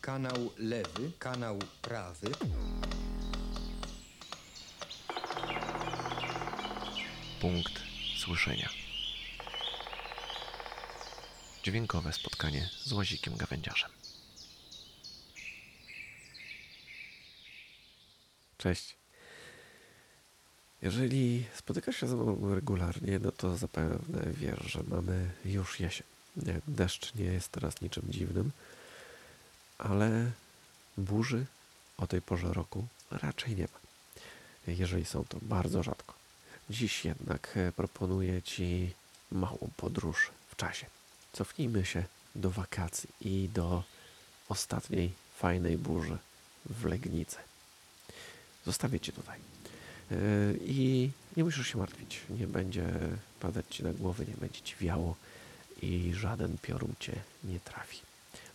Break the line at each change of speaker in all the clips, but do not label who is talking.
kanał lewy, kanał prawy.
Punkt słyszenia. Dźwiękowe spotkanie z łazikiem gawędziarzem. Cześć. Jeżeli spotykasz się ze mną regularnie, no to zapewne wiesz, że mamy już jesień. Deszcz nie jest teraz niczym dziwnym, ale burzy o tej porze roku raczej nie ma. Jeżeli są, to bardzo rzadko. Dziś jednak e, proponuję Ci małą podróż w czasie. Cofnijmy się do wakacji i do ostatniej fajnej burzy w Legnicy. Zostawię Cię tutaj. E, I nie musisz się martwić. Nie będzie padać Ci na głowę, nie będzie Ci wiało i żaden piorun Cię nie trafi.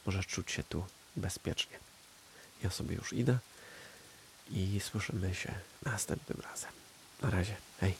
Możesz czuć się tu bezpiecznie. Ja sobie już idę i słyszymy się następnym razem. Na razie. Hej.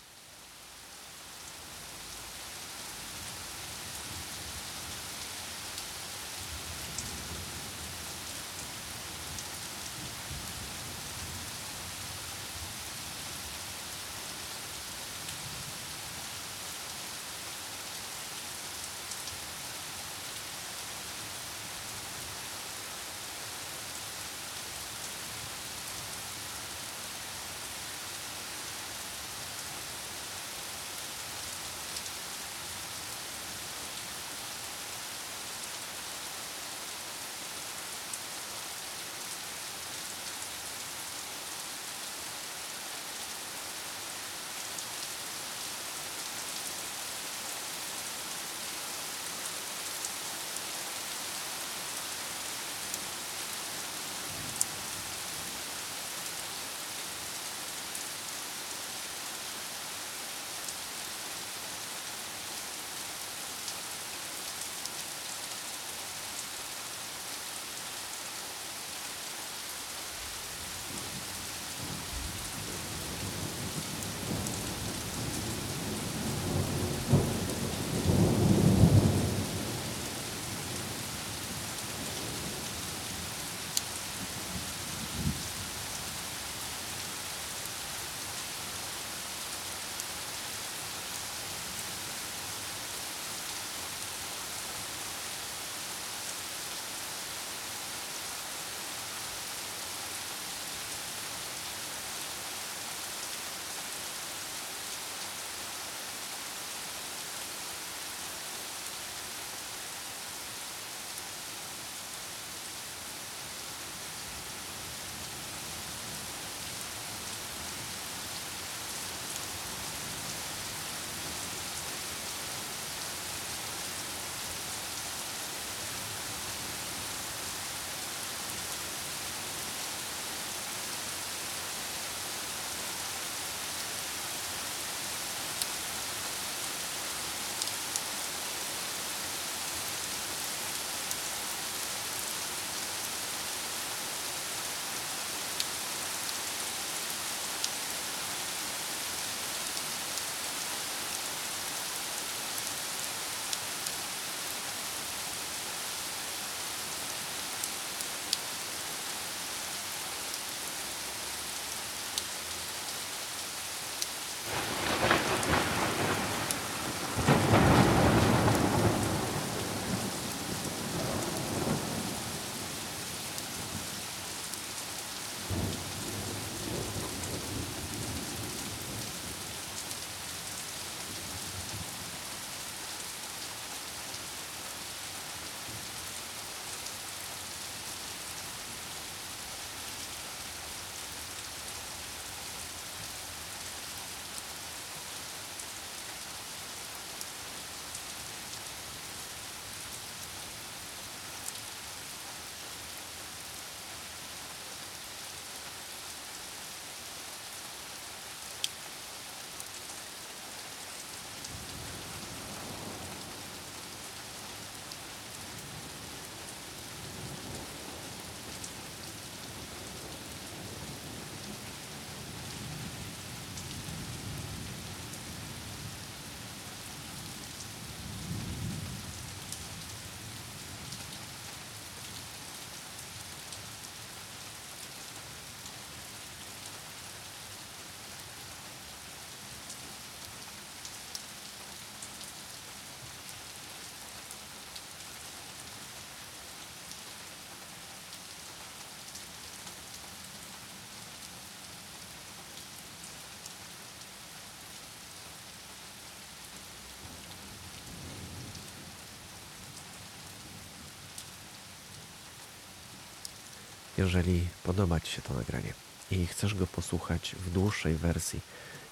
Jeżeli podoba Ci się to nagranie i chcesz go posłuchać w dłuższej wersji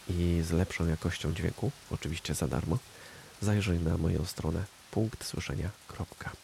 i z lepszą jakością dźwięku, oczywiście za darmo, zajrzyj na moją stronę punktsłyszenia.pl